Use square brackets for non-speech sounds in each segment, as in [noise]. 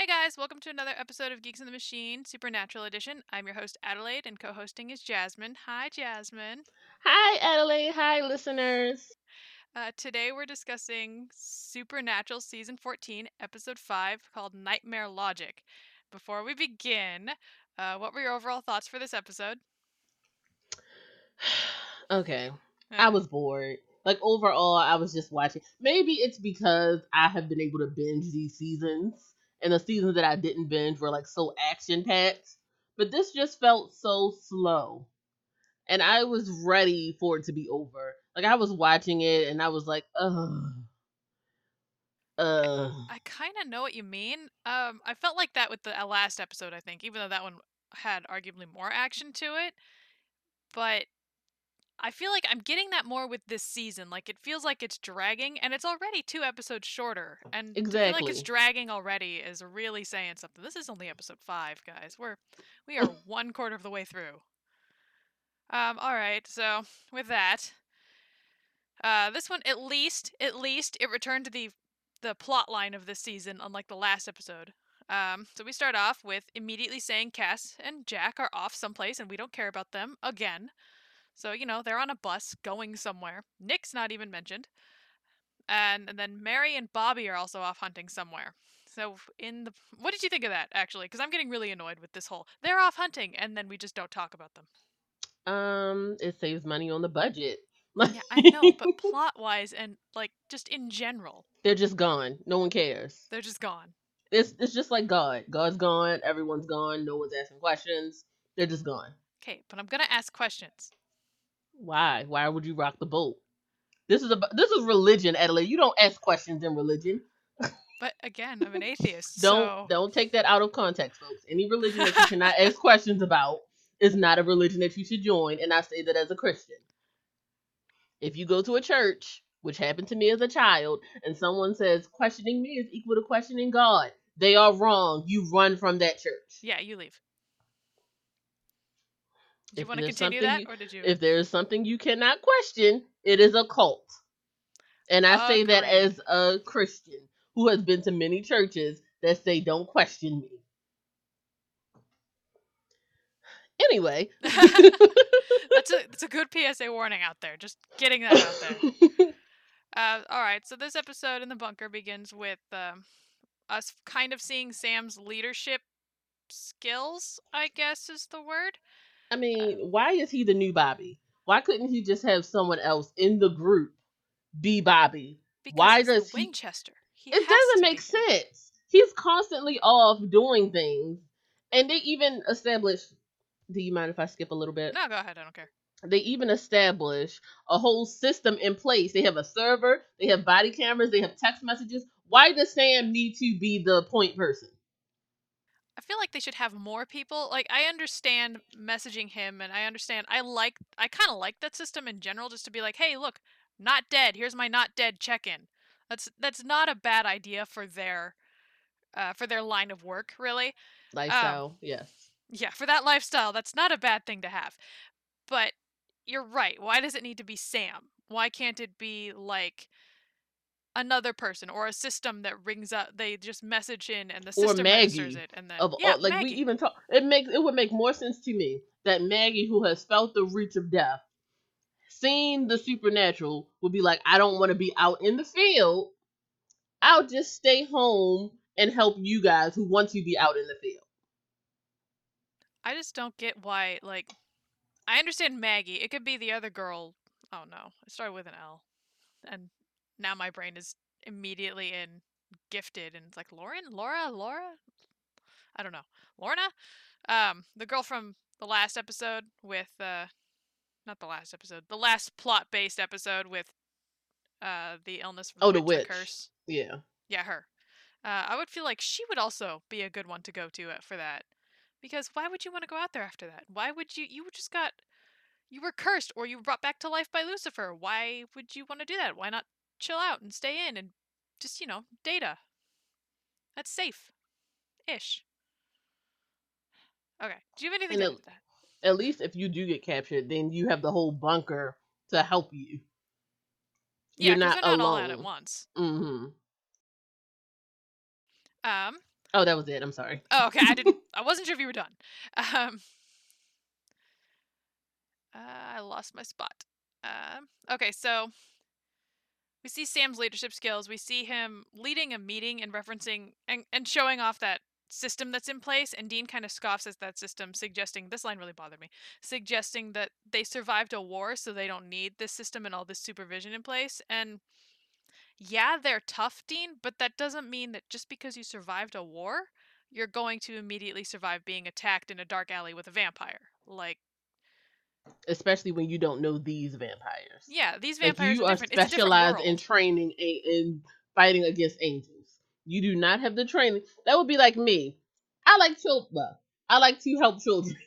Hey guys, welcome to another episode of Geeks in the Machine, Supernatural Edition. I'm your host Adelaide, and co-hosting is Jasmine. Hi, Jasmine. Hi, Adelaide. Hi, listeners. Uh, today we're discussing Supernatural Season 14, Episode 5, called Nightmare Logic. Before we begin, uh, what were your overall thoughts for this episode? [sighs] okay, I was bored. Like overall, I was just watching. Maybe it's because I have been able to binge these seasons, and the seasons that I didn't binge were like so action packed. But this just felt so slow, and I was ready for it to be over. Like I was watching it, and I was like, ugh. Uh, I kind of know what you mean. Um, I felt like that with the uh, last episode, I think, even though that one had arguably more action to it. But I feel like I'm getting that more with this season. Like it feels like it's dragging, and it's already two episodes shorter. And to feel exactly. like it's dragging already is really saying something. This is only episode five, guys. We're we are [laughs] one quarter of the way through. Um, all right. So with that, uh, this one at least at least it returned to the the plot line of this season, unlike the last episode. Um, so we start off with immediately saying Cass and Jack are off someplace, and we don't care about them again. So, you know, they're on a bus going somewhere. Nick's not even mentioned. And, and then Mary and Bobby are also off hunting somewhere. So, in the. What did you think of that, actually? Because I'm getting really annoyed with this whole. They're off hunting, and then we just don't talk about them. Um, it saves money on the budget. [laughs] Yeah, I know, but [laughs] plot wise and, like, just in general, They're just gone. No one cares. they're just gone. It's it's just like God. God's gone. Everyone's gone. No one's asking questions. They're just gone. Okay, but I'm gonna ask questions. Why? Why would you rock the boat? This is a this is religion, Adelaide. You don't ask questions in religion. But again, I'm an atheist, [laughs] Don't so. don't take that out of context, folks. Any religion that you cannot ask [laughs] questions about is not a religion that you should join, and I say that as a Christian. If you go to a church, which happened to me as a child, and someone says questioning me is equal to questioning God, they are wrong. You run from that church. Yeah, you leave. Do you If want to continue that, you- or did you? If there is something you cannot question, it is a cult. And I say that as a Christian who has been to many churches that say don't question me. Anyway, [laughs] that's a that's a good PSA warning out there. Just getting that out there. [laughs] Uh, all right, so this episode in the bunker begins with um, us kind of seeing Sam's leadership skills. I guess is the word. I mean, why is he the new Bobby? Why couldn't he just have someone else in the group be Bobby? Because Why does he- Winchester? He it doesn't make sense. He's constantly off doing things. And they even establish do you mind if I skip a little bit? No, go ahead. I don't care. They even establish a whole system in place. They have a server, they have body cameras, they have text messages. Why does Sam need to be the point person? I feel like they should have more people. Like I understand messaging him, and I understand. I like. I kind of like that system in general, just to be like, hey, look, not dead. Here's my not dead check-in. That's that's not a bad idea for their, uh, for their line of work, really. Lifestyle, yes. Yeah, for that lifestyle, that's not a bad thing to have. But you're right. Why does it need to be Sam? Why can't it be like another person or a system that rings up? They just message in and the system registers it, and then Of yeah, all, like Maggie. we even talk it makes it would make more sense to me that Maggie, who has felt the reach of death, seen the supernatural, would be like, I don't want to be out in the field. I'll just stay home and help you guys who want to be out in the field. I just don't get why. Like, I understand Maggie. It could be the other girl. Oh no, it started with an L, and now my brain is immediately in gifted, and it's like Lauren, Laura, Laura. I don't know, Lorna. Um, the girl from the last episode with uh, not the last episode, the last plot-based episode with uh the illness from Oh, the witch, witch. curse. Yeah. Yeah, her. Uh, I would feel like she would also be a good one to go to uh, for that. Because why would you want to go out there after that? Why would you? You just got. You were cursed or you were brought back to life by Lucifer. Why would you want to do that? Why not chill out and stay in and just, you know, data? That's safe. Ish. Okay. Do you have anything And to it- add with that? At least if you do get captured, then you have the whole bunker to help you. Yeah, You're not not all at once. Mm-hmm. Um, Oh, that was it. I'm sorry. Oh, okay. I didn't. [laughs] I wasn't sure if you were done. Um, uh, I lost my spot. Um, okay, so we see Sam's leadership skills. We see him leading a meeting and referencing and, and showing off that system that's in place. And Dean kind of scoffs at that system, suggesting this line really bothered me, suggesting that they survived a war, so they don't need this system and all this supervision in place. And yeah, they're tough, Dean, but that doesn't mean that just because you survived a war, you're going to immediately survive being attacked in a dark alley with a vampire. Like, especially when you don't know these vampires. yeah, these Like vampires you are are different. It's a different specialized in training a- in fighting against angels. You do not have the training. That would be like me. I like children. I like to help children. [laughs]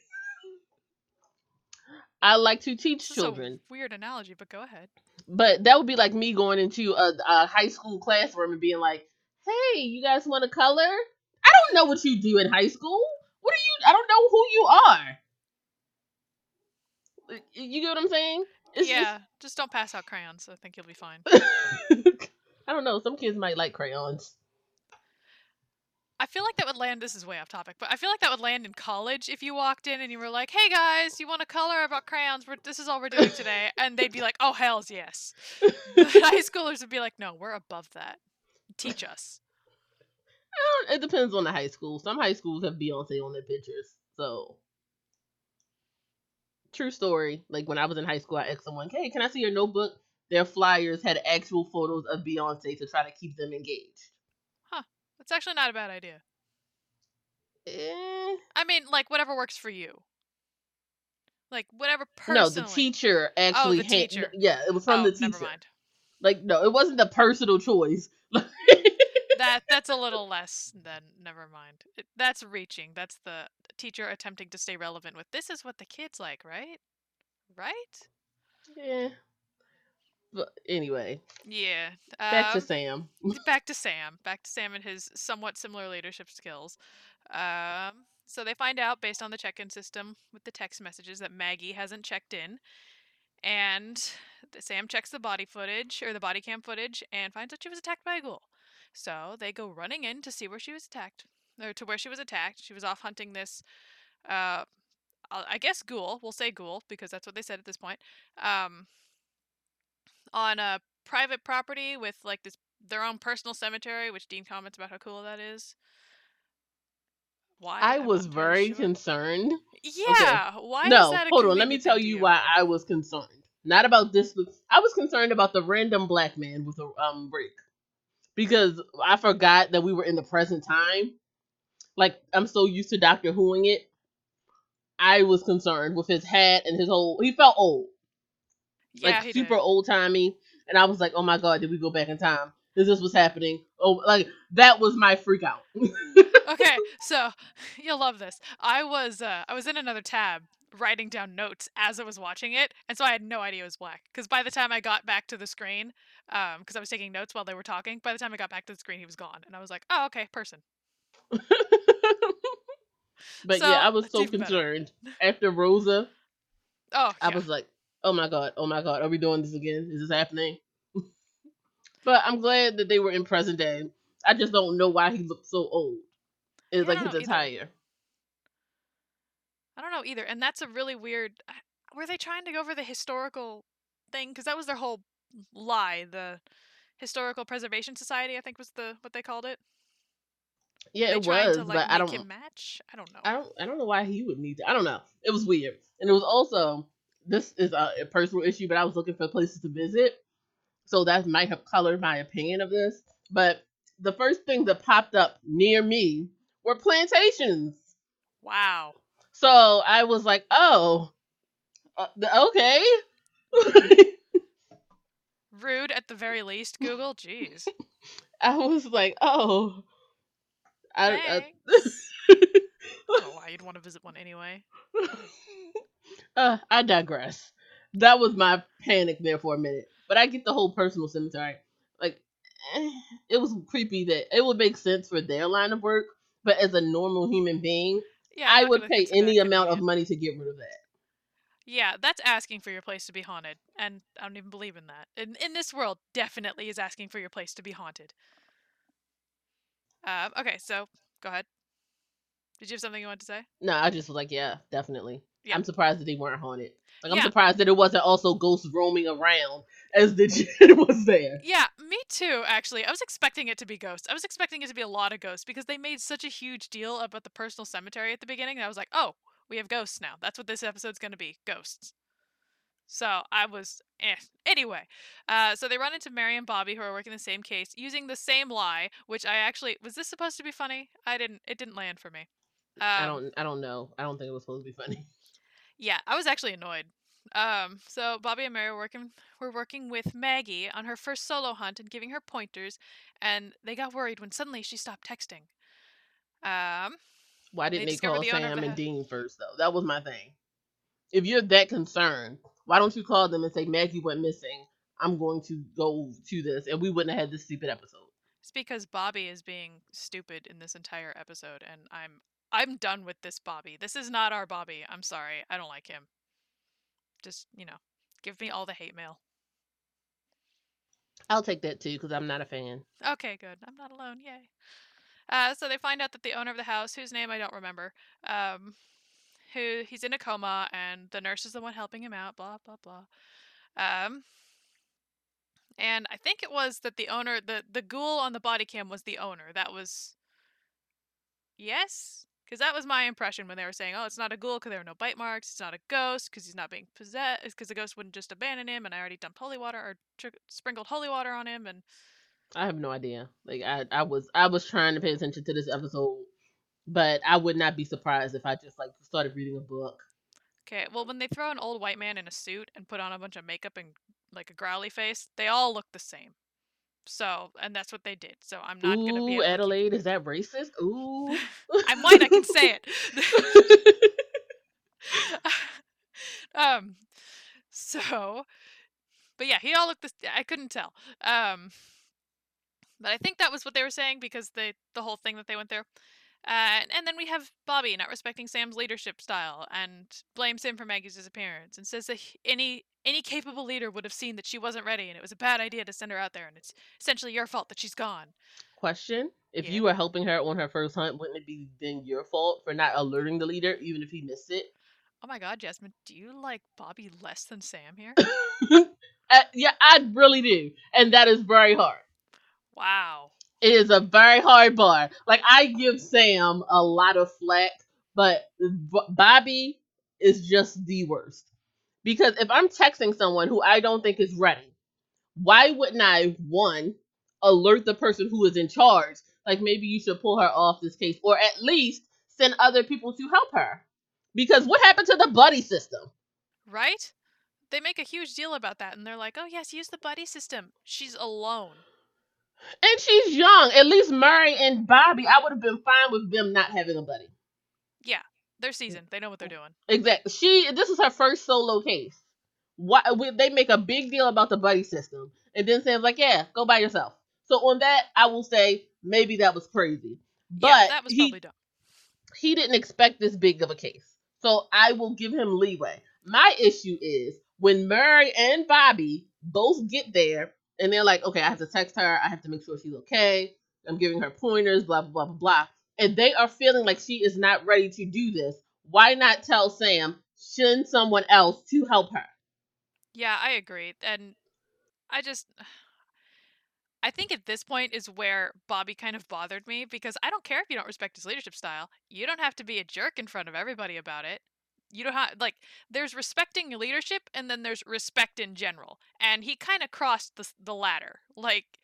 I like to teach children. a weird analogy, but go ahead. But that would be like me going into a, a high school classroom and being like, "Hey, you guys want to color? I don't know what you do in high school. What are you? I don't know who you are. You get what I'm saying? It's yeah, just don't pass out crayons. I think you'll be fine. [laughs] I don't know. Some kids might like crayons. I feel like that would land. This is way off topic, but I feel like that would land in college if you walked in and you were like, "Hey guys, you want to color about crayons? We're, this is all we're doing today," [laughs] and they'd be like, "Oh hell's yes." [laughs] The high schoolers would be like, "No, we're above that. Teach us." It depends on the high school. Some high schools have Beyonce on their pictures. So, true story. Like when I was in high school, I asked someone, "Hey, can I see your notebook?" Their flyers had actual photos of Beyonce to try to keep them engaged. Huh. That's actually not a bad idea. Eh, I mean, like whatever works for you. Like whatever no, the teacher actually. Oh, the hand- teacher. yeah, it was from oh, the teacher. never mind. Like no, it wasn't a personal choice. That that's a little less than never mind. It, that's reaching. That's the teacher attempting to stay relevant with this is what the kids like, right? Right? yeah. But anyway, Yeah. back to um, Sam. back to Sam. Back to Sam and his somewhat similar leadership skills. Um, so they find out based on the check-in system with the text messages that Maggie hasn't checked in, and Sam checks the body footage or the body cam footage and finds out she was attacked by a ghoul. So they go running in to see where she was attacked, or to where she was attacked. She was off hunting this, uh, I guess ghoul. We'll say ghoul because that's what they said at this point. Um, on a private property with like this their own personal cemetery, which Dean comments about how cool that is. Why? I I'm was very sure. concerned. Yeah. Why? is no, that a hold on. Let me tell you why I was concerned. Not about this. I was concerned about the random black man with a um break because I forgot that we were in the present time. Like I'm so used to Doctor Whoing it. I was concerned with his hat and his whole. He felt old, Yeah, like super old timey, and I was like, "Oh my god, did we go back in time? Is this what's happening?" Oh, like that was my freak out. [laughs] okay, so [laughs] you'll love this. I was uh, I was in another tab writing down notes as I was watching it, and so I had no idea it was black. Because by the time I got back to the screen, um, because I was taking notes while they were talking, by the time I got back to the screen, he was gone, and I was like, oh, okay, person. [laughs] but So, yeah, I was so even better. concerned after Rosa. Oh, I yeah. was like, oh my god, oh my god, are we doing this again? Is this happening? [laughs] but I'm glad that they were in present day. I just don't know why he looked so old. It's Yeah, like his either. attire. I don't know either, and that's a really weird. [sighs] Were they trying to go over the historical thing? Because that was their whole lie. The historical preservation society, I think, was the what they called it. Yeah, it was, to, like, but I don't. match. I don't know. I don't. I don't know why he would need to. I don't know. It was weird, and it was also. This is a, a personal issue, but I was looking for places to visit, so that might have colored my opinion of this. But the first thing that popped up near me were plantations. Wow. So I was like, oh, uh, okay. Rude at the very least. Google. [laughs] Jeez. I was like, oh. I. [laughs] I don't know why you'd want to visit one anyway. uh, [laughs] uh, I digress. That was my panic there for a minute. But I get the whole personal cemetery. Like, eh, [sighs] it was creepy that it would make sense for their line of work, but as a normal human being, Yeah. I'm I would pay any amount of money to get rid of that. Yeah, that's asking for your place to be haunted, and I don't even believe in that. In in this world, definitely is asking for your place to be haunted. Um, okay, so Go ahead. Did you have something you wanted to say? No, I just was like, yeah, definitely. Yeah. I'm surprised that they weren't haunted. Like I'm Yeah. surprised that it wasn't also ghosts roaming around as the [laughs] jinn was there. Yeah, me too, actually. I was expecting it to be ghosts. I was expecting it to be a lot of ghosts because they made such a huge deal about the personal cemetery at the beginning. I was like, oh, we have ghosts now. That's what this episode's going to be ghosts. So I was, eh. Anyway, uh, so they run into Mary and Bobby, who are working the same case, using the same lie. Which I actually was this supposed to be funny? I didn't. It didn't land for me. Um, I don't I don't know. I don't think it was supposed to be funny. [laughs] Yeah, I was actually annoyed. Um, so Bobby and Mary were working were working with Maggie on her first solo hunt and giving her pointers, and they got worried when suddenly she stopped texting. Um, Why didn't they, discovered call the Sam the and. Dean first though? That was my thing. If you're that concerned, why don't you call them and say Maggie went missing? I'm going to go to this, and we wouldn't have had this stupid episode. it's because Bobby is being stupid in this entire episode, and I'm I'm done with this Bobby. This is not our Bobby. I'm sorry. I don't like him. Just you know, give me all the hate mail. I'll take that too because I'm not a fan. Okay, good. I'm not alone. Yay. Uh, so they find out that the owner of the house, whose name I don't remember, um, who he's in a coma, and the nurse is the one helping him out. Blah blah blah. Um, and I think it was that the owner, the the ghoul on the body cam was the owner. That was yes, because that was my impression when they were saying, "Oh, it's not a ghoul because there were no bite marks. It's not a ghost because he's not being possessed. Because the ghost wouldn't just abandon him, and I already dumped holy water or sprinkled holy water on him, and I have no idea. Like I, I was I was trying to pay attention to this episode, but I would not be surprised if I just like started reading a book. Okay, well, when they throw an old white man in a suit and put on a bunch of makeup and like a growly face, they all look the same. So, and that's what they did. So I'm not gonna be. Ooh, to Adelaide, is that racist? Ooh. [laughs] I'm white. I can say it. [laughs] um. So, but yeah, he all looked this. I couldn't tell. Um. But I think that was what they were saying because they the whole thing that they went through. Uh, and then we have Bobby not respecting Sam's leadership style and blames him for Maggie's disappearance and says that he- any any capable leader would have seen that she wasn't ready and it was a bad idea to send her out there and it's essentially your fault that she's gone. Question: If Yeah. you were helping her on her first hunt, wouldn't it be then your fault for not alerting the leader, even if he missed it? Oh my god, Jasmine, do you like Bobby less than Sam here? [laughs] Uh, yeah, I really do, and that is very hard. wow. It is a very hard bar. Like I give Sam a lot of flack, but B- Bobby is just the worst. Because if I'm texting someone who I don't think is ready, why wouldn't I one alert the person who is in charge? Like maybe you should pull her off this case, or at least send other people to help her. Because what happened to the buddy system? Right? They make a huge deal about that and they're like, "Oh, yes, use the buddy system. She's alone." And she's young. At least Mary and Bobby, I would have been fine with them not having a buddy. Yeah, they're seasoned. They know what they're doing. Exactly. She. This is her first solo case. Why they make a big deal about the buddy system, and then Sam's like, "Yeah, go by yourself." So on that, I will say maybe that was crazy, but yeah, that was he probably dumb. he didn't expect this big of a case. So I will give him leeway. My issue is when Mary and Bobby both get there and they're like, okay, I have to text her, I have to make sure she's okay. I'm giving her pointers, blah, blah, blah, blah, blah. And they are feeling like she is not ready to do this. Why not tell Sam, send someone else to help her? Yeah, I agree. And I just I think at this point is where Bobby kind of bothered me because I don't care if you don't respect his leadership style. You don't have to be a jerk in front of everybody about it. You don't have like there's respecting your leadership and then there's respect in general. And he kind of crossed the the latter. Like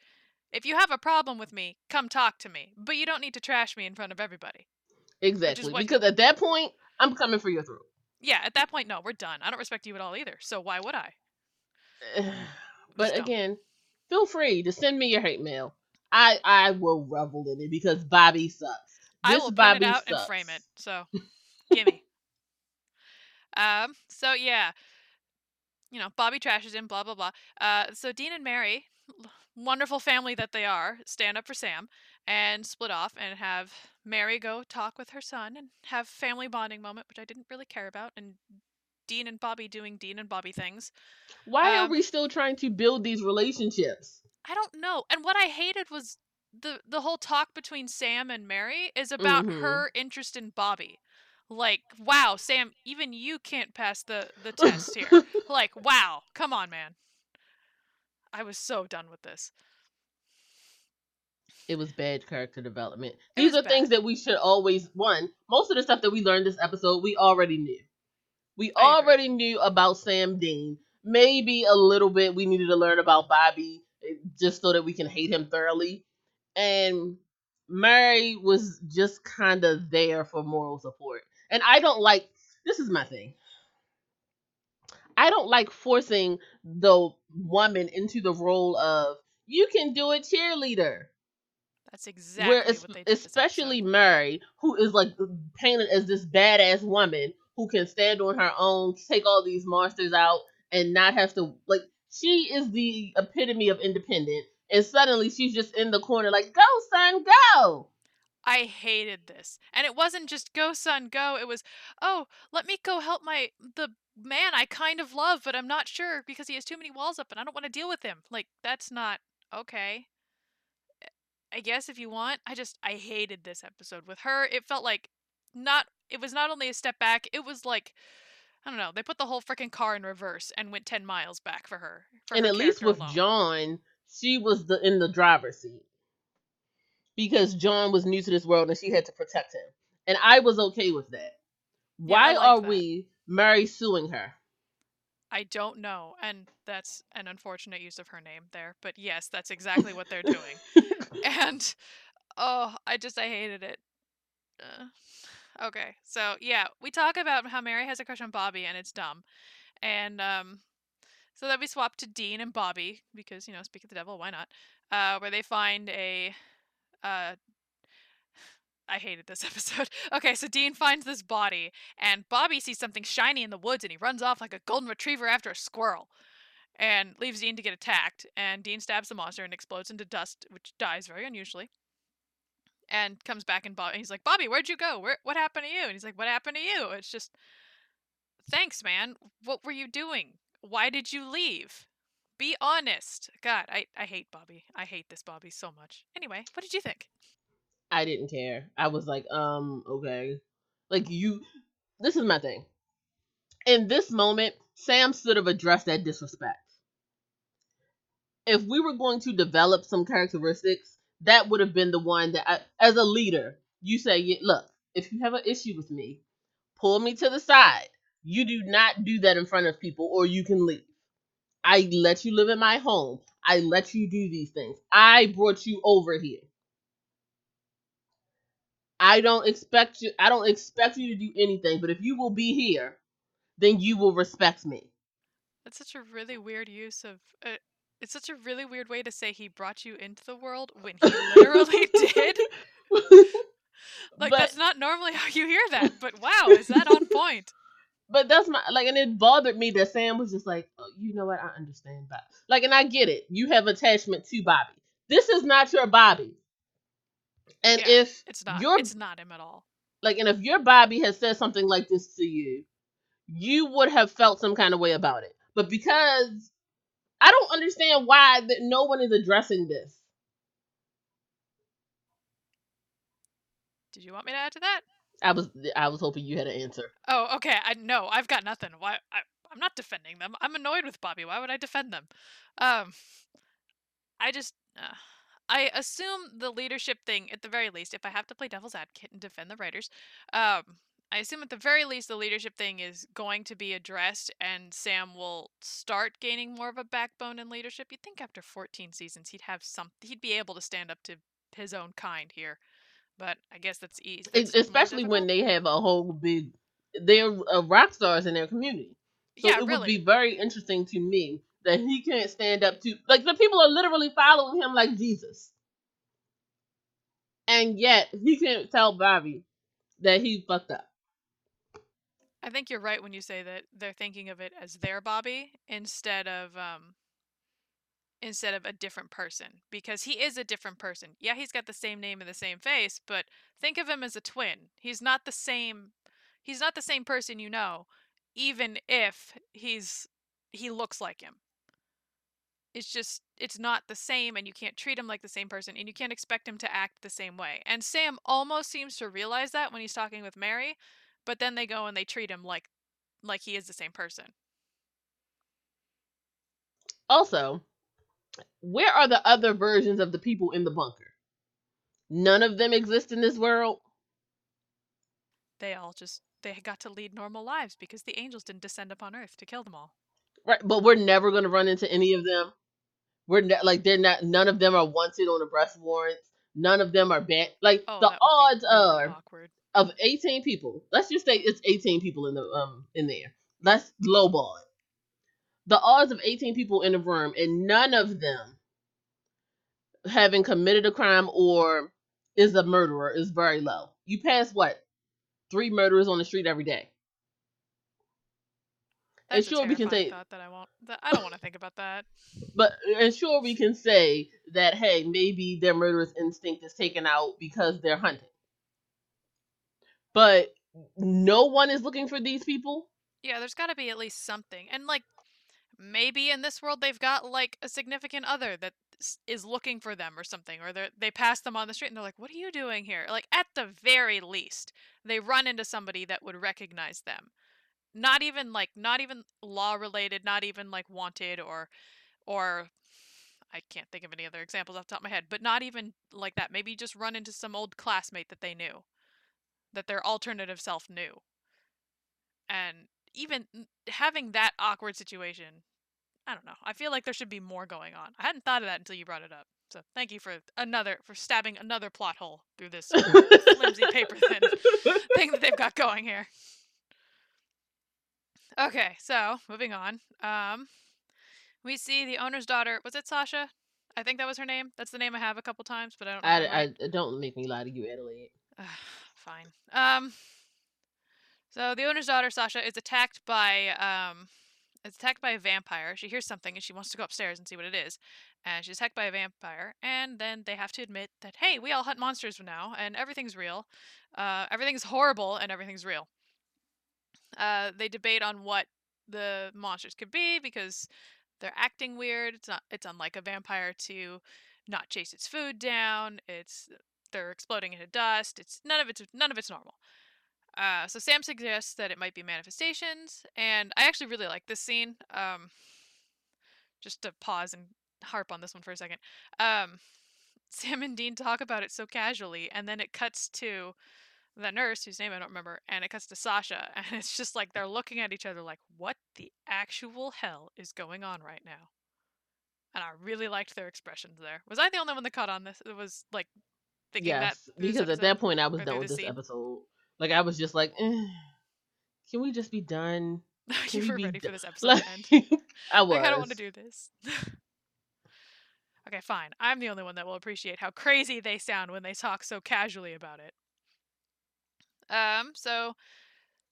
if you have a problem with me, come talk to me, but you don't need to trash me in front of everybody. Exactly. Because at that point, I'm coming for your throat. Yeah, at that point no, we're done. I don't respect you at all either. So why would I? Eh, but Just don't. again, feel free to send me your hate mail. I I will revel in it because Bobby sucks. I will Bobby it out and frame it. So, [laughs] gimme. Um. So yeah, you know, Bobby trashes him. Blah blah blah. Uh. So Dean and Mary, wonderful family that they are, stand up for Sam and split off and have Mary go talk with her son and have family bonding moment, which I didn't really care about, and Dean and Bobby doing Dean and Bobby things. Why are Um, we still trying to build these relationships? I don't know. And what I hated was the the whole talk between Sam and Mary is about Mhm. her interest in Bobby. Like, wow, Sam, even you can't pass the the test here. [laughs] like, wow, come on, man. I was so done with this. it was bad character development. It These are things that we should always one. Most of the stuff that we learned this episode, we already knew. We I agree. already knew about Sam Dean. Maybe a little bit we needed to learn about Bobby eh, just so that we can hate him thoroughly. And Mary was just kind of there for moral support. And I don't like this is my thing. I don't like forcing the woman into the role of you can do it cheerleader. That's exactly Where es- what they especially. Mary, who is like painted as this badass woman who can stand on her own, take all these monsters out, and not have to like. She is the epitome of independent, and suddenly she's just in the corner, like, "Go, son, go!" I hated this. And it wasn't just go son go, it was oh, let me go help my the man I kind of love, but I'm not sure because he has too many walls up and I don't want to deal with him. Like that's not okay. Eh, I guess if you want. I just I hated this episode with her. It felt like not it was not only a step back, it was like I don't know. They put the whole freaking car in reverse and went 10 miles back for her. For and her at least with alone. John, she was the in the driver's seat because John was new to this world and she had to protect him, and I was okay with that. Yeah, Why like are that. we Mary suing her? I don't know, and that's an unfortunate use of her name there. But yes, that's exactly what they're doing. [laughs] and oh, I just I hated it. Uh, okay, so yeah, we talk about how Mary has a crush on Bobby, and it's dumb. And um, so then we swap to Dean and Bobby because you know, speak of the devil, why not? Uh, where they find a uh. [sighs] I hated this [laughs] episode. Okay, so Dean finds this body, and Bobby sees something shiny in the woods, and he runs off like a golden retriever after a squirrel, and leaves Dean to get attacked. And Dean stabs the monster and explodes into dust, which dies very unusually. And comes back and Bobby, he's like, Bobby, where'd you go? Where, what happened to you? And he's like, What happened to you? It's just, thanks, man. What were you doing? Why did you leave? Be honest. God, I, I hate Bobby. I hate this Bobby so much. Anyway, what did you think? I didn't care. I was like, um, okay. Like you this is my thing. In this moment, Sam should have addressed that disrespect. If we were going to develop some characteristics, that would have been the one that I, as a leader, you say, "Yeah, look, if you have an issue with me, pull me to the side. You do not do that in front of people or you can leave. I let you live in my home. I let you do these things. I brought you over here. I don't expect you I don't expect you to do anything, but if you will be here, then you will respect me. That's such a really weird use of. Uh, it's such a really weird way to say he brought you into the world when he literally [laughs] did. [laughs] Like but that's not normally how you hear that, but wow, is that on [laughs] point? But that's my like and it bothered me that Sam was just like, oh, you know what, I understand Bob. Like and I get it. You have attachment to Bobby. This is not your Bobby. And Yeah, if It's not. your It's not him at all. like and if your Bobby had said something like this to you, you would have felt some kind of way about it. But because I don't understand why that no one is addressing this. Did you want me to add to that? I was I was hoping you had an answer. Oh, okay. I no, I've got nothing. Why? I, I'm not defending them. I'm annoyed with Bobby. Why would I defend them? Um, I just, uh, I assume the leadership thing, at the very least, if I have to play devil's advocate and defend the writers, um, I assume at the very least the leadership thing is going to be addressed, and Sam will start gaining more of a backbone in leadership. You'd think after 14 seasons he'd have some, he'd be able to stand up to his own kind here, but I guess that's easy. Es- Especially when they have a whole big they're uh, rock stars in their community. So yeah, it really. would be very interesting to me that he can't stand up to like the people are literally following him like Jesus. And yet he can't tell Bobby that he fucked up. I think you're right when you say that they're thinking of it as their Bobby instead of um instead of a different person because he is a different person. Yeah, he's got the same name and the same face, but think of him as a twin. He's not the same he's not the same person you know even if he's he looks like him. it's just it's not the same and you can't treat him like the same person and you can't expect him to act the same way. And Sam almost seems to realize that when he's talking with Mary, but then they go and they treat him like like he is the same person. Also, where are the other versions of the people in the bunker? None of them exist in this world. They all just they got to lead normal lives because the angels didn't descend upon earth to kill them all. Right, but we're never going to run into any of them. We're ne- like they're not. None of them are wanted on arrest warrants. None of them are banned. Like Oh, the odds really are awkward. of 18 people. Let's just say it's 18 people in the um in there. Let's lowball it. The odds of 18 people in a room and none of them having committed a crime or is a murderer is very low. You pass what? Three murderers on the street every day. And That's a sure we can say that I won't. That I don't want to think about that. [laughs] but and sure we can say that hey, maybe their murderous instinct is taken out because they're hunting. But no one is looking for these people. Yeah, there's got to be at least something. And like maybe in this world they've got like a significant other that is looking for them or something or they they pass them on the street and they're like, "What are you doing here?" Like at the very least, they run into somebody that would recognize them. Not even like not even law related, not even like wanted or or I can't think of any other examples off the top of my head, but not even like that. Maybe just run into some old classmate that they knew, that their alternative self knew. And even having that awkward situation, I don't know. I feel like there should be more going on. I hadn't thought of that until you brought it up. So thank you for another for stabbing another plot hole through this flimsy paper thin [laughs] thing that they've got going here. Okay, so moving on. Um, we see the owner's daughter. Was it Sasha? I think that was her name. That's the name I have a couple times, but I don't. I. I don't make me lie to you, Adelaide. Ugh, fine. Um, so the owner's daughter Sasha is attacked by um, is attacked by a vampire. She hears something and she wants to go upstairs and see what it is. And she's attacked by a vampire. And then they have to admit that hey, we all hunt monsters now, and everything's real. Uh, everything's horrible and everything's real. Uh, they debate on what the monsters could be because they're acting weird. It's not. It's unlike a vampire to not chase its food down. It's they're exploding into dust. It's none of it's none of it's normal. Uh, so Sam suggests that it might be manifestations, and I actually really like this scene. Um, just to pause and harp on this one for a second. Um, [laughs] Sam and Dean talk about it so casually, and then it cuts to the nurse, whose name I don't remember, and it cuts to Sasha, [laughs] and it's just like they're looking at each other like, what the actual hell is going on right now? And I really liked their expressions there. Was I the only one that caught on this? It was like thinking that Yes, this because at that point I was done with this this scene? episode. Like I was just like, eh, can we just be done? [laughs] Can you we were be ready for this [laughs] episode Like, to end. [laughs] I was. Like, I don't want to do this. okay, fine. I'm the only one that will appreciate how crazy they sound when they talk so casually about it. Um, so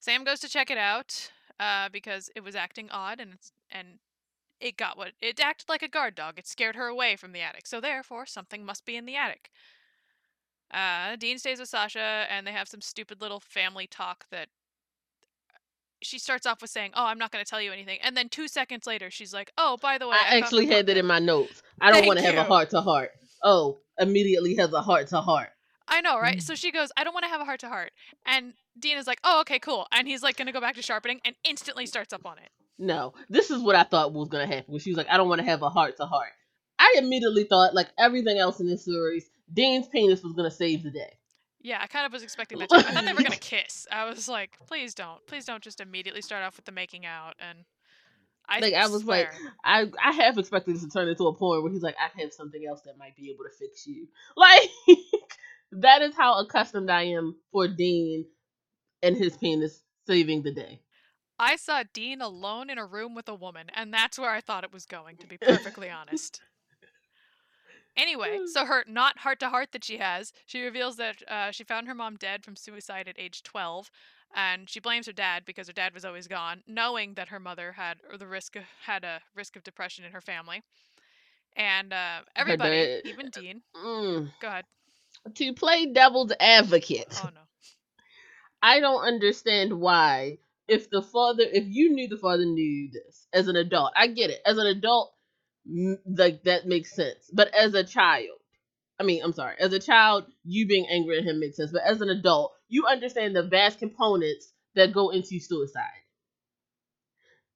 Sam goes to check it out uh, because it was acting odd and it's, and it got what it acted like a guard dog. It scared her away from the attic. So therefore, something must be in the attic. Uh, Dean stays with Sasha, and they have some stupid little family talk that she starts off with saying, "Oh, I'm not going to tell you anything," and then two seconds later, she's like, "Oh, by the way, I thought actually had that in my notes. I don't want to have a heart to heart. Oh, immediately has a heart to heart. I know, right? Mm. So she goes, I don't want to have a heart to heart. And Dean is like, oh, okay, cool. And he's like, going to go back to sharpening and instantly starts up on it. No, this is what I thought was gonna happen. When she was like, I don't want to have a heart to heart. I immediately thought, like everything else in this series, Dean's penis was gonna save the day. Yeah, I kind of was expecting that too. I thought they were going [laughs] to kiss. I was like, please don't. Please don't just immediately start off with the making out. And I, Like I was like. I I half expected this to turn into a point where he's like, I have something else that might be able to fix you. [laughs] Like that is how accustomed I am for Dean and his penis saving the day. I saw Dean alone in a room with a woman, and that's where I thought it was going, to be perfectly honest. Anyway, so her not heart to heart that she has, she reveals that uh, she found her mom dead from suicide at age 12, and she blames her dad because her dad was always gone, knowing that her mother had or the risk of, had a risk of depression in her family. And uh, [laughs] everybody, dad- even Dean, Mm. go ahead. To play devil's advocate, Oh no, [laughs] I don't understand why. If the father, if you knew the father knew this as an adult, I get it. As an adult, like that makes sense. But as a child, I mean, I'm sorry, as a child, you being angry at him makes sense. But as an adult, you understand the vast components that go into suicide.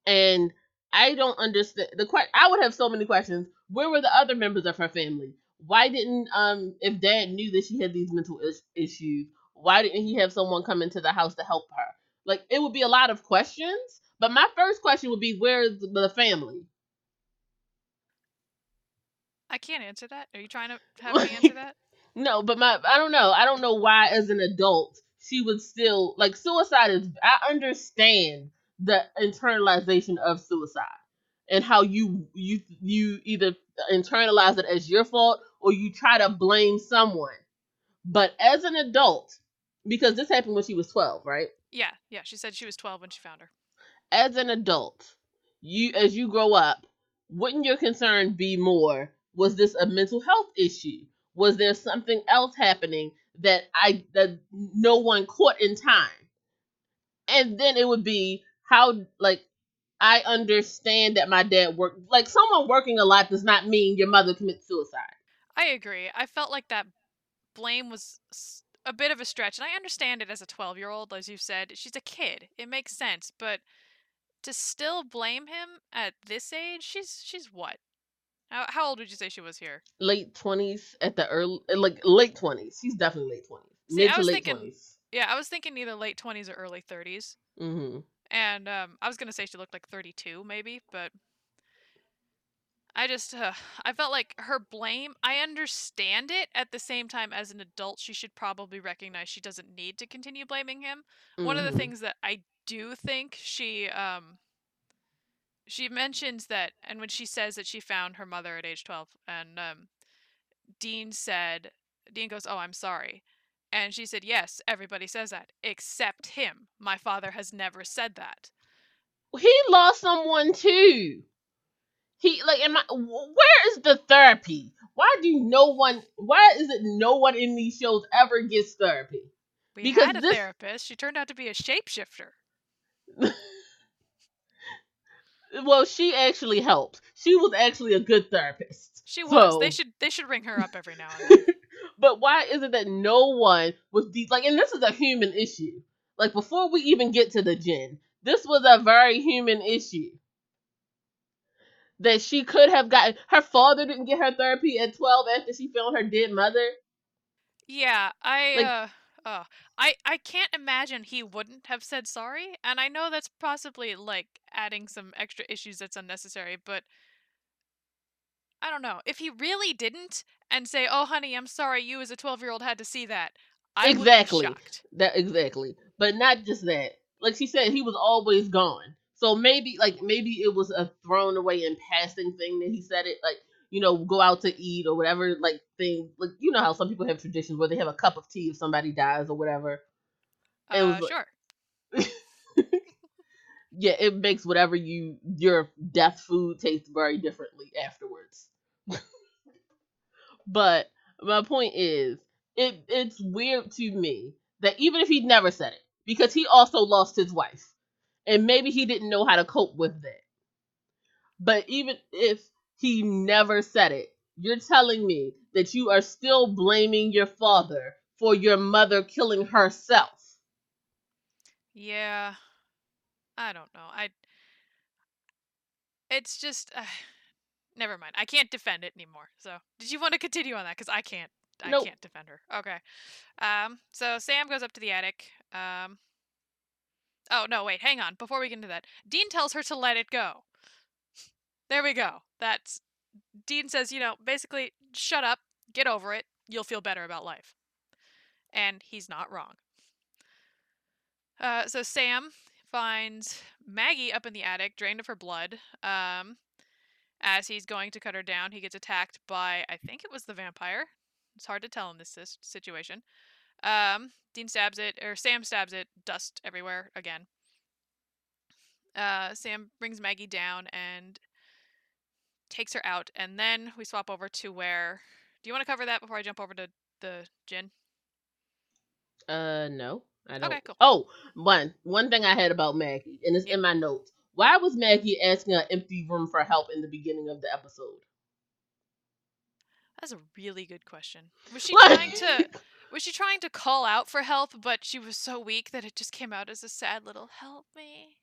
And I don't understand the question. I would have so many questions. Where were the other members of her family? Why didn't um if dad knew that she had these mental is- issues, why didn't he have someone come into the house to help her? Like it would be a lot of questions. But my first question would be where's the family? I can't answer that. Are you trying to [laughs] have me answer that? No, but my I don't know. I don't know why as an adult she would still like suicide is I understand the internalization of suicide and how you you you either internalize it as your fault or you try to blame someone. But as an adult, because this happened when she was 12, right? Yeah, yeah. She said she was 12 when she found her. As an adult, you as you grow up, wouldn't your concern be more was this a mental health issue? Was there something else happening that I that no one caught in time? And then it would be how like I understand that my dad worked like someone working a lot does not mean your mother commits suicide. I agree. I felt like that blame was a bit of a stretch, and I understand it as a 12 year old, as you said. She's a kid. It makes sense, but to still blame him at this age, she's she's what? How, how old would you say she was here? Late twenties at the early, like late twenties. She's definitely late twenties. Mid I to was late thinking- twenties. Yeah, I was thinking either late 20s or early 30s. Mm-hmm. And um, I was gonna say she looked like 32, maybe, but I just uh, I felt like her blame. I understand it. At the same time, as an adult, she should probably recognize she doesn't need to continue blaming him. One of the Mhm. things that I do think she um she mentions that, and when she says that she found her mother at age 12, and um, Dean said, Dean goes, "Oh, I'm sorry." And she said, Yes, everybody says that, except him. My father has never said that. he lost someone too. He like, am I? Where is the therapy? Why do no one? Why is it no one in these shows ever gets therapy? We Because had a this- therapist. She turned out to be a shapeshifter. [laughs] Well, she actually helps. She was actually a good therapist. She was. They should they should ring her up every now and then. [laughs] but why is it that no one was de- like? And this is a human issue. Like before we even get to the jinn, this was a very human issue. That she could have gotten. Her father didn't get her therapy at twelve after she found her dead mother. yeah, I Like- uh oh, I I can't imagine he wouldn't have said sorry, and I know that's possibly like adding some extra issues that's unnecessary, but I don't know. If he really didn't and say, "Oh, honey, I'm sorry, you as a 12-year-old had to see that," I Exactly. would be shocked. That exactly. But not just that. Like she said, he was always gone. So maybe like maybe it was a thrown away and passing thing that he said it like you know go out to eat or whatever like thing like you know how some people have traditions where they have a cup of tea if somebody dies or whatever. It Uh, was sure. [laughs] Yeah, it makes whatever you your death food taste very differently afterwards. [laughs] but my point is, it it's weird to me that even if he'd never said it, because he also lost his wife, and maybe he didn't know how to cope with that. But even if he never said it, you're telling me that you are still blaming your father for your mother killing herself. Yeah. I don't know. I It's just uh, never mind. I can't defend it anymore. So, did you want to continue on that cuz I can't I Nope. can't defend her. Okay. Um so Sam goes up to the attic. Um Oh, no, wait, hang on. Before we get into that. Dean tells her to let it go. There we go. That's Dean says, you know, basically shut up, get over it. You'll feel better about life. And he's not wrong. Uh, so Sam finds Maggie up in the attic, drained of her blood. Um, as he's going to cut her down, he gets attacked by, I think it was the vampire. It's hard to tell in this situation. Um, Dean stabs it, or Sam stabs it, dust everywhere again. Uh, Sam brings Maggie down and takes her out, and then we swap over to where. Do you want to cover that before I jump over to the jinn? Uh, no, I don't. Okay, cool. Oh, one one thing I had about Maggie, and it's Yep. in my notes. Why was Maggie asking an empty room for help in the beginning of the episode? That's a really good question. Was she Like- trying to was she trying to call out for help, but she was so weak that it just came out as a sad little help me?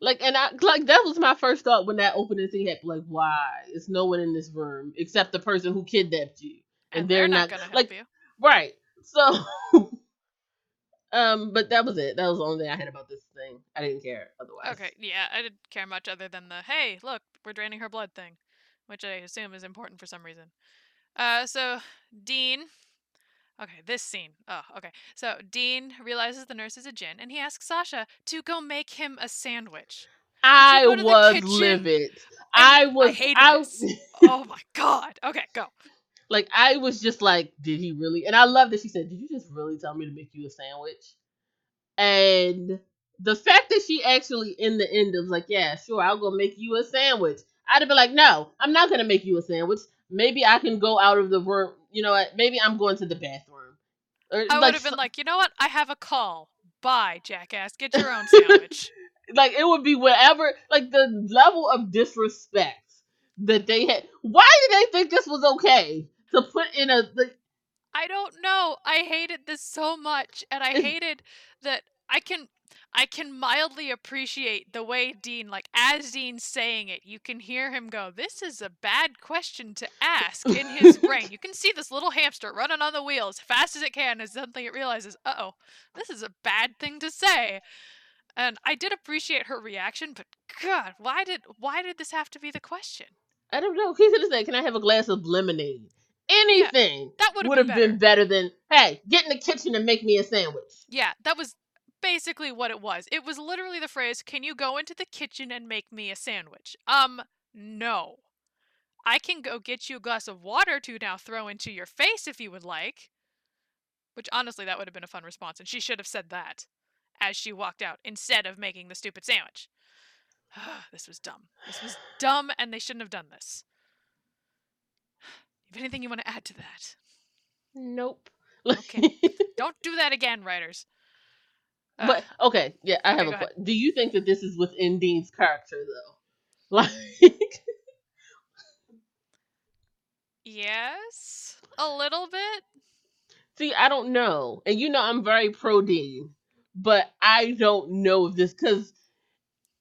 Like, and I like that was my first thought when that opening thing happened. Like, why? It's no one in this room except the person who kidnapped you, and, And, they're, they're, not, not gonna help like you. right. So, [laughs] um, but that was it. That was the only thing I had about this thing. I didn't care otherwise. Okay, yeah, I didn't care much other than the hey, look, we're draining her blood thing, which I assume is important for some reason. Uh, so Dean. Okay, this scene. Oh, okay. So Dean realizes the nurse is a jinn, and he asks Sasha to go make him a sandwich. I go to the was livid. I was. hated I, this. Oh my god. Okay, go. like I was just like, did he really? And I love that she said, "Did you just really tell me to make you a sandwich?" And the fact that she actually in the end was like, "Yeah, sure, I'll go make you a sandwich." I'd have been like, "No, I'm not gonna make you a sandwich. Maybe I can go out of the room. You know what? Maybe I'm going to the bathroom." Or, I like, would have been like, you know what? I have a call. Bye, jackass. Get your own sandwich. [laughs] like it would be whatever like the level of disrespect that they had why did they think this was okay to put in a like, I don't know. I hated this so much, and I hated that I can I can mildly appreciate the way Dean, like as Dean's saying it, you can hear him go, "This is a bad question to ask" in his brain. You can see this little hamster running on the wheel as fast as it can, as suddenly it realizes, "Uh oh, this is a bad thing to say." And I did appreciate her reaction, but God, why did why did this have to be the question? i don't know he could have said can i have a glass of lemonade anything That would have been, been better than hey get in the kitchen and make me a sandwich Yeah, that was basically what it was. It was literally the phrase, "Can you go into the kitchen and make me a sandwich?" Um, no. I can go get you a glass of water to now throw into your face if you would like. Which honestly, that would have been a fun response, and she should have said that as she walked out instead of making the stupid sandwich. [sighs] this was dumb. This was dumb, and they shouldn't have done this. [sighs] If anything you want to add to that, nope Okay. [laughs] don't do that again, writers. But uh, okay yeah i have go a question do you think that this is within dean's character though like [laughs] Yes, a little bit. See, I don't know. And you know I'm very pro Dean, but I don't know if this cuz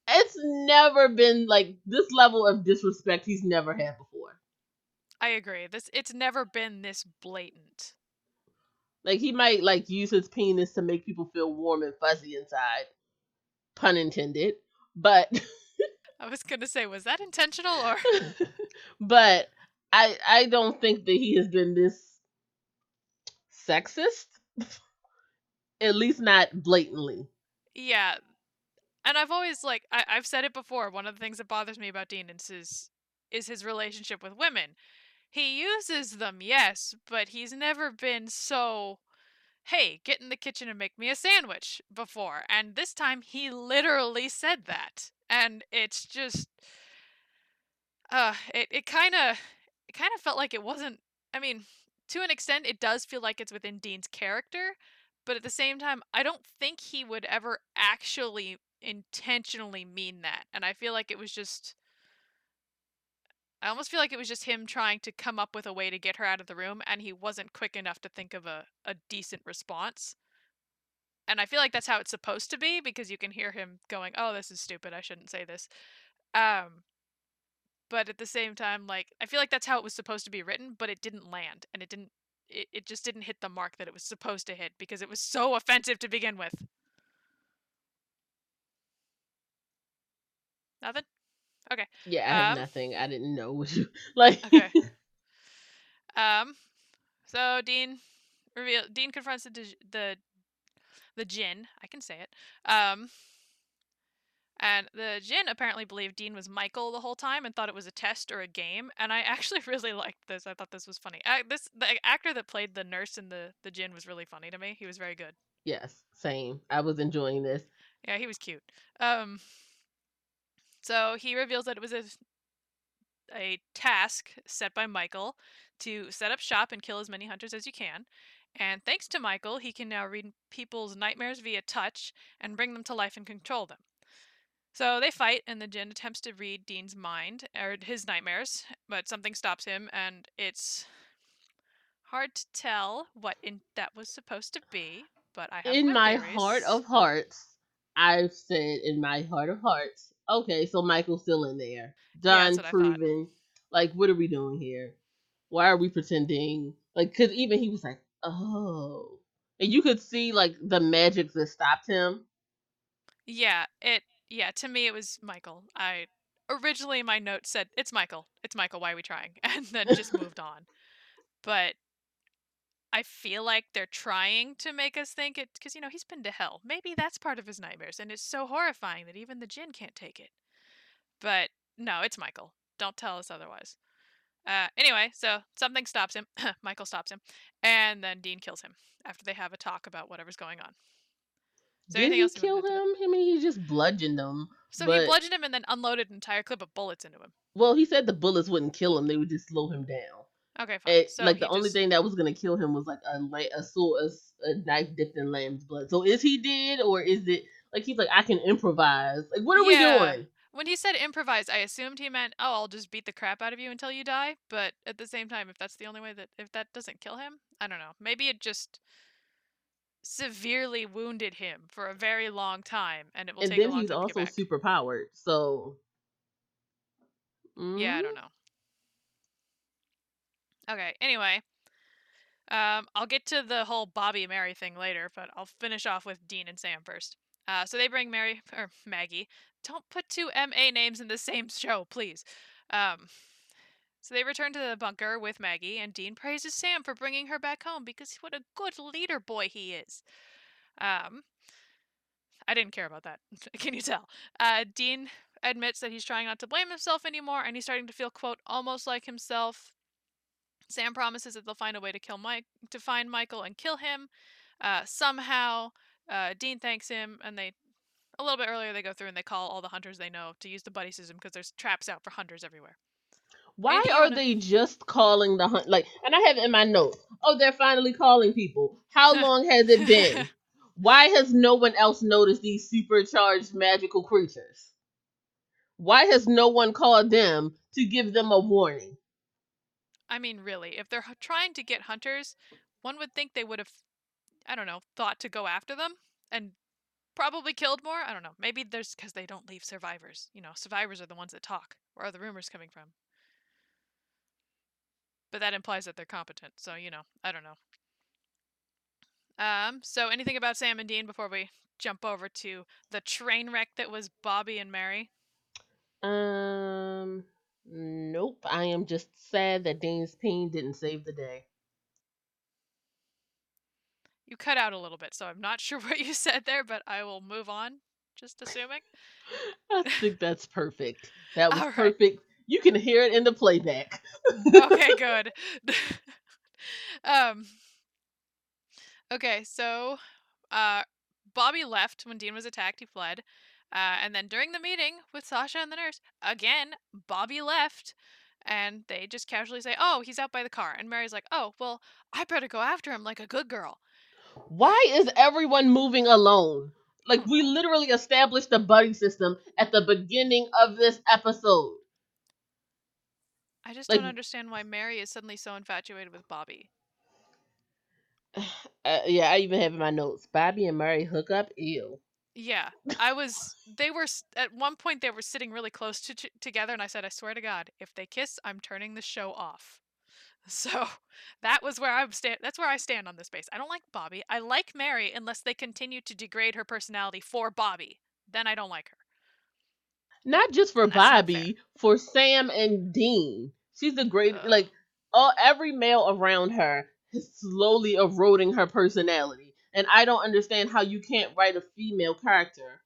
it's never been like this level of disrespect he's never had before. I agree. This it's never been this blatant. Like he might like use his penis to make people feel warm and fuzzy inside. Pun intended. But [laughs] I was gonna say, was that intentional or? [laughs] but I I don't think that he has been this sexist. [laughs] At least not blatantly. yeah, and I've always like I, I've said it before. One of the things that bothers me about Dean is his is his relationship with women. He uses them, yes, but he's never been so. Hey, get in the kitchen and make me a sandwich before. And this time he literally said that. And it's just uh it, it kinda it kinda felt like it wasn't I mean, to an extent it does feel like it's within Dean's character, but at the same time, I don't think he would ever actually intentionally mean that. And I feel like it was just I almost feel like it was just him trying to come up with a way to get her out of the room and he wasn't quick enough to think of a, a decent response. And I feel like that's how it's supposed to be because you can hear him going, "Oh, this is stupid. I shouldn't say this." Um but at the same time like I feel like that's how it was supposed to be written, but it didn't land and it didn't it, it just didn't hit the mark that it was supposed to hit because it was so offensive to begin with. Nothing? Yeah, I have Um, nothing. I didn't know what you [laughs] like. Okay. [laughs] Um, so Dean reveal Dean confronts the the the jinn. I can say it. Um, and the jinn apparently believed Dean was Michael the whole time and thought it was a test or a game. And I actually [laughs] really liked this. I thought this was funny. Uh, this the actor that played the nurse in the the jinn was really funny to me. He was very good. yes, same. I was enjoying this. Yeah, he was cute. Um, so he reveals that it was a a task set by Michael to set up shop and kill as many hunters as you can. And thanks to Michael, he can now read people's nightmares via touch and bring them to life and control them. So they fight, and the Djinn attempts to read Dean's mind or his nightmares, but something stops him, and it's hard to tell what in- that was supposed to be. But I have in my theories. heart of hearts, I've said in my heart of hearts, okay, so Michael's still in there. Done, that's what I thought. proven. Like, what are we doing here? Why are we pretending? Like, because even he was like, oh. And you could see, like, the magic that stopped him. Yeah, it. Yeah, to me it was Michael. I originally my note said it's Michael. It's Michael. Why are we trying? [laughs] And then just [laughs] moved on. But I feel like they're trying to make us think it because you know he's been to hell. Maybe that's part of his nightmares, and it's so horrifying that even the Djinn can't take it. But no, it's Michael. Don't tell us otherwise. Uh, anyway, so something stops him. [clears throat] Michael stops him, and then Dean kills him after they have a talk about whatever's going on. Is Did anything he else kill him? I mean, he just bludgeoned him. So but, he bludgeoned him and then unloaded an entire clip of bullets into him. Well, he said the bullets wouldn't kill him; they would just slow him down. Okay, fine. It, so like he the only just- thing that was gonna kill him was like a la- a sword, a knife dipped in lamb's blood. So is he dead or is it like he's like I can improvise? Like what are Yeah. we doing? When he said improvise, I assumed he meant, "Oh, I'll just beat the crap out of you until you die." But at the same time, if that's the only way that if that doesn't kill him, I don't know. Maybe it just severely wounded him for a very long time, and it will and take a then long he's time to also get back. super powered. So Yeah, I don't mm-hmm. know. Okay, anyway. Um, I'll get to the whole Bobby Mary thing later, but I'll finish off with Dean and Sam first. Uh, so they bring Mary or Maggie. Don't put two MA names in the same show, please. Um, so they return to the bunker with Maggie, and Dean praises Sam for bringing her back home because what a good leader boy he is. Um, I didn't care about that. [laughs] Can you tell? Uh, Dean admits that he's trying not to blame himself anymore, and he's starting to feel quote almost like himself. Sam promises that they'll find a way to kill Mike to find Michael and kill him. Uh, somehow, uh, Dean thanks him, and they a little bit earlier they go through and they call all the hunters they know to use the buddy system because there's traps out for hunters everywhere. Why are wanna- they just calling the hunt? Like, and I have it in my notes. Oh, they're finally calling people. How [laughs] long has it been? Why has no one else noticed these supercharged magical creatures? Why has no one called them to give them a warning? I mean, really, if they're trying to get hunters, one would think they would have, I don't know, thought to go after them and probably killed more. I don't know. Maybe there's because they don't leave survivors. You know, survivors are the ones that talk. Where are the rumors coming from? But that implies that they're competent. So you know, I don't know. Um. So anything about Sam and Dean before we jump over to the train wreck that was Bobby and Mary? Um, nope. I am just sad that Dean's pain didn't save the day. You cut out a little bit, so I'm not [laughs] sure what you said there, but I will move on. Just assuming. [laughs] I think that's perfect. That was right. perfect. You can hear it in the playback. okay, [laughs] good. um Okay, so uh Bobby left when Dean was attacked, he fled. Uh, and then during the meeting with Sasha and the nurse, again, Bobby left and they just casually say, Oh, he's out by the car. And Mary's like, Oh, well, I better go after him like a good girl. Why is everyone moving alone? Like we [laughs] literally established the buddy system at the beginning of this episode. I just Like- don't understand why Mary is suddenly so infatuated with Bobby. [sighs] Uh, yeah, I even have in my notes. Bobby and Mary hook up. Ew. Yeah, I was. They were at one point. They were sitting really close to together, and I said, "I swear to God, if they kiss, I'm turning the show off." [laughs] So that was where I'm stand. That's where I stand on this base. I don't like Bobby. I like Mary unless they continue to degrade her personality for Bobby. Then I don't like her. Not just for That's. Bobby, for Sam and Dean. She's a great Ugh. like all every male around her is slowly eroding her personality. And I don't understand how you can't write a female character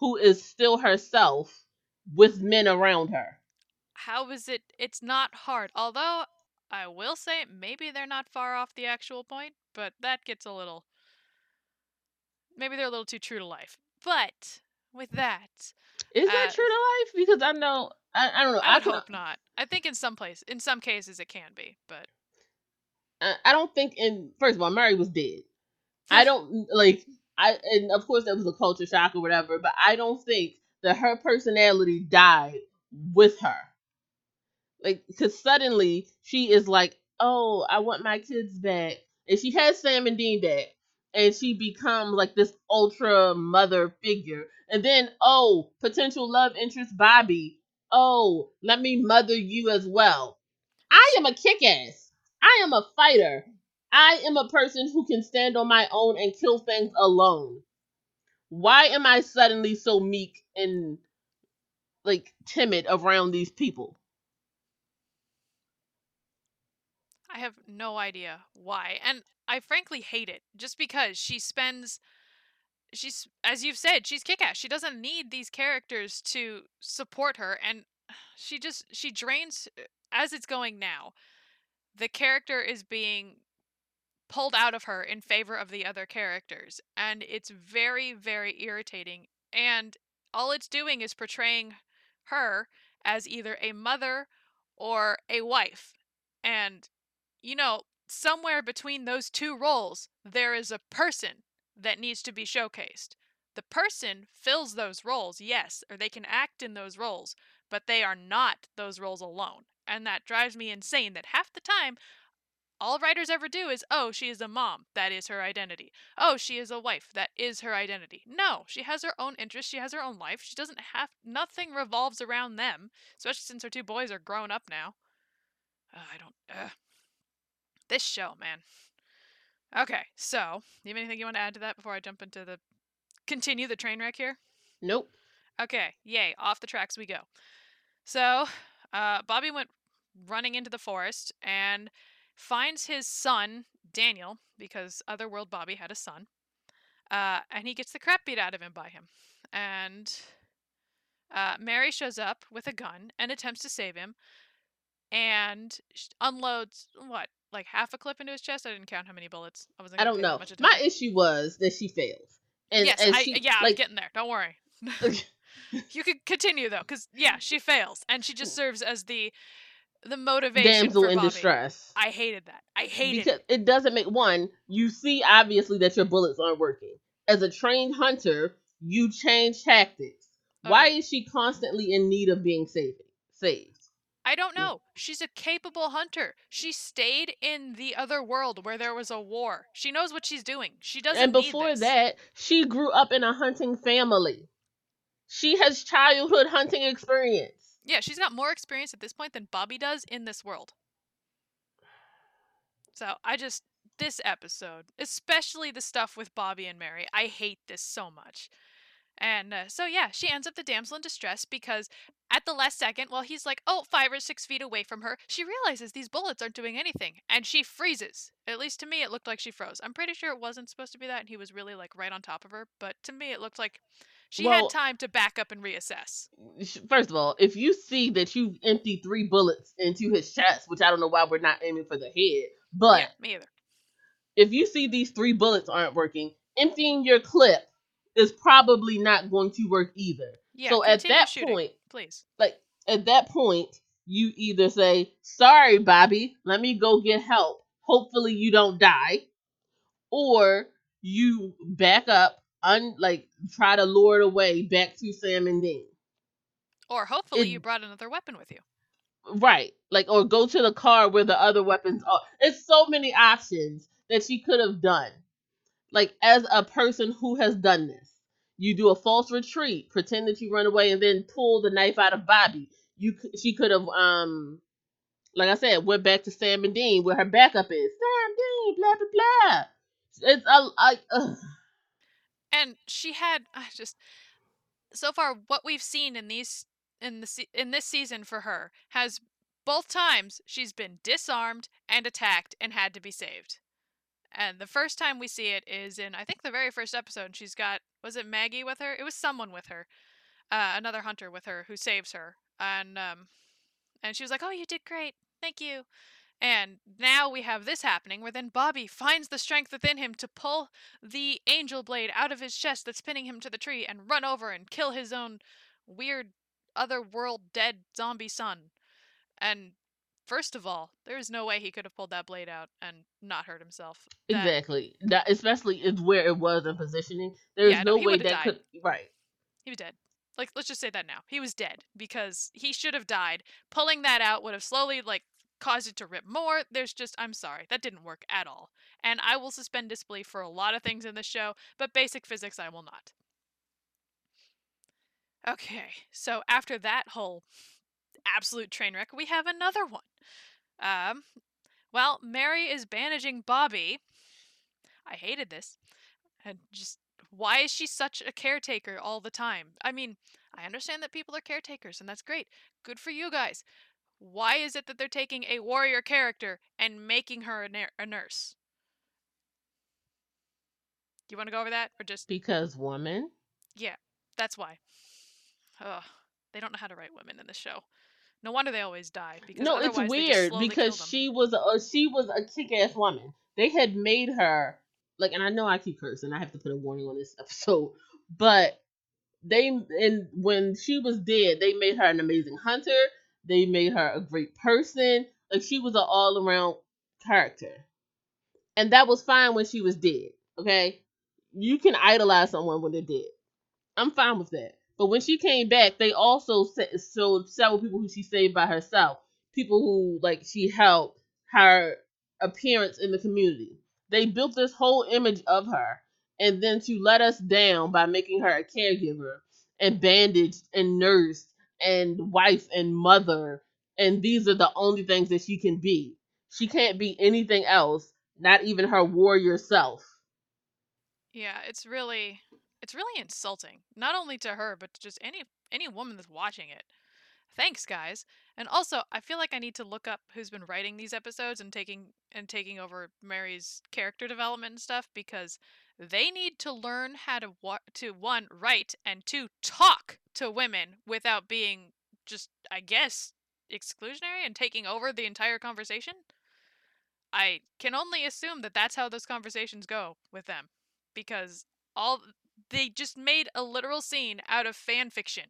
who is still herself with men around her. How is it? It's not hard. Although I will say maybe they're not far off the actual point, but that gets a little. Maybe they're a little too true to life. But with that, Is that Uh, true to life? Because I know I, I don't know. I could- hope not. I think in some place, in some cases, it can be, but I I don't think in first of all, Mary was dead. I don't like I and of course that was a culture shock or whatever, but I don't think that her personality died with her. Like, because suddenly she is like, oh, I want my kids back. And she has Sam and Dean back. And she becomes like this ultra mother figure. And then, oh, potential love interest Bobby. Oh, let me mother you as well. I am a kick ass. I am a fighter. I am a person who can stand on my own and kill things alone. Why am I suddenly so meek and like timid around these people? I have no idea why. And I frankly hate it just because she spends she's as you've said, she's kick-ass. She doesn't need these characters to support her and she just she drains uh, as it's going now. The character is being pulled out of her in favor of the other characters and it's very very irritating and all it's doing is portraying her as either a mother or a wife and you know somewhere between those two roles there is a person that needs to be showcased. The person fills those roles yes or they can act in those roles but they are not those roles alone and that drives me insane that half the time all writers ever do is, oh, she is a mom. That is her identity. Oh, she is a wife. That is her identity. No, she has her own interests. She has her own life. She doesn't have, nothing revolves around them, especially since her two boys are grown up now. Uh, I don't, uh. This show, man. Okay, so, you have anything you want to add to that before I jump into the, continue the train wreck here? Nope. Okay, yay, off the tracks we go. So, uh, Bobby went running into the forest and finds his son, Daniel, because Otherworld Bobby had a son, uh, and he gets the crap beat out of him by him. And uh, Mary shows up with a gun and attempts to save him and unloads, what, like half a clip into his chest? I didn't count how many bullets. I wasn't I don't know. My issue was that she fails. And, yes, and she, I, yeah, like, I'm getting there. Don't worry. [laughs] you could continue though, because yeah, she fails, and she just [laughs] serves as the the motivation damsel in distress. I hated that. I hated because it. It doesn't make one. You see, obviously, that your bullets aren't working. As a trained hunter, you change tactics. Okay. Why is she constantly in need of being saved? Saved. I don't mm. know. She's a capable hunter. She stayed in the other world where there was a war. She knows what she's doing. She doesn't. And before that, she grew up in a hunting family. She has childhood hunting experience. Yeah, she's got more experience at this point than Bobby does in this world. So I just this episode, especially the stuff with Bobby and Mary, I hate this so much. And uh, so yeah, she ends up the damsel in distress because at the last second, while he's like, oh, five or six feet away from her, she realizes these bullets aren't doing anything, and she freezes. At least to me, it looked like she froze. I'm pretty sure it wasn't supposed to be that, and he was really like right on top of her. But to me, it looked like she well, had time to back up and reassess. First of all, if you see that you empty three bullets into his chest, which I don't know why we're not aiming for the head, but yeah, me either. If you see these three bullets aren't working, emptying your clip is probably not going to work either. Yeah, so at that shooting, point, please. Like at that point, you either say, "Sorry, Bobby, let me go get help. Hopefully you don't die," or you back up un like try to lure it away back to Sam and Dean. Or hopefully it, you brought another weapon with you. Right. Like or go to the car where the other weapons are. It's so many options that she could have done. Like as a person who has done this. You do a false retreat, pretend that you run away and then pull the knife out of Bobby. You she could have um like I said, went back to Sam and Dean where her backup is. Sam Dean, blah blah blah. It's a I, uh, and she had I just so far what we've seen in these in the in this season for her has both times she's been disarmed and attacked and had to be saved. And the first time we see it is in I think the very first episode. She's got was it Maggie with her? It was someone with her, uh, another hunter with her who saves her. And um, and she was like, "Oh, you did great, thank you." And now we have this happening where then Bobby finds the strength within him to pull the angel blade out of his chest that's pinning him to the tree and run over and kill his own weird other world dead zombie son. And first of all, there's no way he could have pulled that blade out and not hurt himself. That, exactly. That especially is where it was in positioning. There's yeah, no, no way that died. could right. He was dead. Like let's just say that now. He was dead because he should have died. Pulling that out would have slowly like caused it to rip more. There's just I'm sorry, that didn't work at all. And I will suspend disbelief for a lot of things in this show, but basic physics I will not. Okay, so after that whole absolute train wreck, we have another one. Um, well, Mary is bandaging Bobby. I hated this. And just why is she such a caretaker all the time? I mean, I understand that people are caretakers, and that's great. Good for you guys. Why is it that they're taking a warrior character and making her a, na- a nurse? Do you want to go over that, or just because woman? Yeah, that's why. Ugh, they don't know how to write women in the show. No wonder they always die. Because no, it's weird because she was a uh, she was a kick ass woman. They had made her like, and I know I keep cursing. I have to put a warning on this [laughs] episode, but they and when she was dead, they made her an amazing hunter. They made her a great person. Like she was an all around character, and that was fine when she was dead. Okay, you can idolize someone when they're dead. I'm fine with that. But when she came back, they also showed several people who she saved by herself. People who like she helped her appearance in the community. They built this whole image of her, and then to let us down by making her a caregiver and bandaged and nursed and wife and mother, and these are the only things that she can be. She can't be anything else, not even her warrior self. Yeah, it's really it's really insulting, not only to her, but to just any any woman that's watching it. Thanks, guys. And also, I feel like I need to look up who's been writing these episodes and taking and taking over Mary's character development and stuff because they need to learn how to wa- to one write and two talk to women without being just I guess exclusionary and taking over the entire conversation. I can only assume that that's how those conversations go with them because all they just made a literal scene out of fan fiction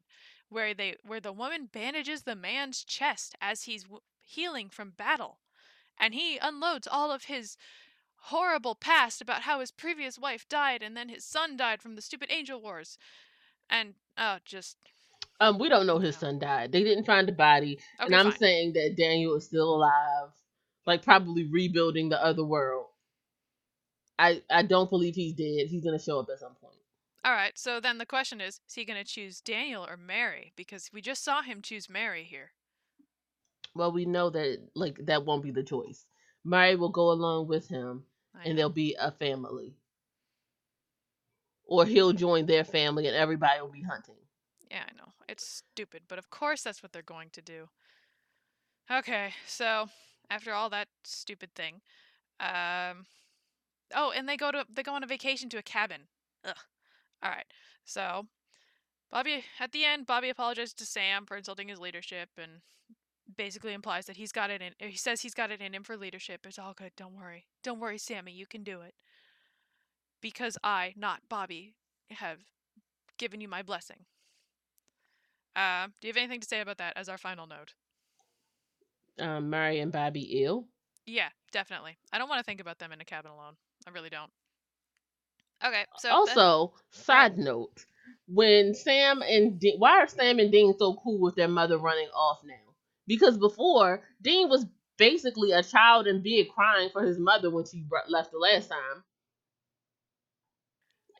where they where the woman bandages the man's chest as he's w- healing from battle and he unloads all of his horrible past about how his previous wife died and then his son died from the stupid angel wars and oh just um we don't know his son died they didn't find the body okay, and i'm fine. saying that daniel is still alive like probably rebuilding the other world i i don't believe he's dead he's gonna show up at some point all right, so then the question is is he going to choose Daniel or Mary? Because we just saw him choose Mary here. Well, we know that like that won't be the choice. Mary will go along with him and they'll be a family. Or he'll join their family and everybody will be hunting. Yeah, I know. It's stupid, but of course that's what they're going to do. Okay, so after all that stupid thing, um Oh, and they go to they go on a vacation to a cabin. Ugh. All right. So, Bobby, at the end, Bobby apologizes to Sam for insulting his leadership and basically implies that he's got it in. He says he's got it in him for leadership. It's all good. Don't worry. Don't worry, Sammy. You can do it. Because I, not Bobby, have given you my blessing. Uh, do you have anything to say about that as our final note? Um, Mary and Bobby ill? Yeah, definitely. I don't want to think about them in a cabin alone. I really don't. Okay. So also, side note, when Sam and De- why are Sam and Dean so cool with their mother running off now? Because before Dean was basically a child in bed crying for his mother when she left the last time.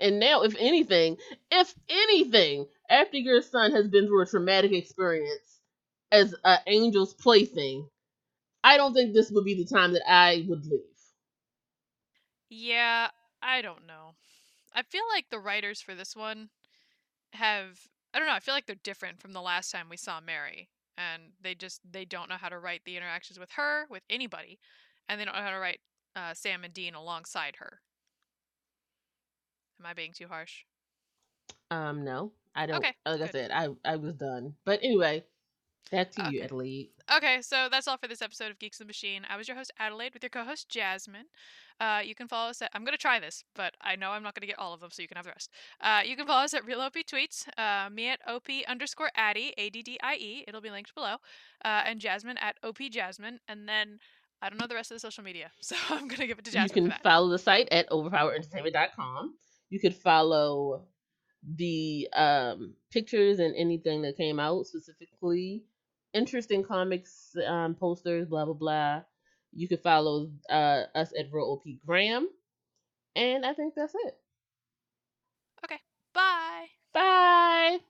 And now, if anything, if anything, after your son has been through a traumatic experience as an angel's plaything, I don't think this would be the time that I would leave. Yeah, I don't know. I feel like the writers for this one have I don't know, I feel like they're different from the last time we saw Mary. And they just they don't know how to write the interactions with her, with anybody, and they don't know how to write uh, Sam and Dean alongside her. Am I being too harsh? Um, no, I don't. Okay, like good. I said, I I was done. But anyway, back to okay. you, Adelaide. Okay, so that's all for this episode of Geeks of the Machine. I was your host Adelaide with your co-host Jasmine. Uh, you can follow us at. I'm gonna try this, but I know I'm not gonna get all of them, so you can have the rest. Uh, you can follow us at Real OP Tweets. Uh, me at OP underscore Addy A D D I E. It'll be linked below. Uh, and Jasmine at OP Jasmine, and then. I don't know the rest of the social media, [laughs] so I'm gonna give it to Jasmine. You can follow the site at overpowerentertainment.com. You could follow the um, pictures and anything that came out specifically interesting comics um, posters, blah blah blah. You can follow uh, us at Real OP Graham, and I think that's it. Okay, bye. Bye.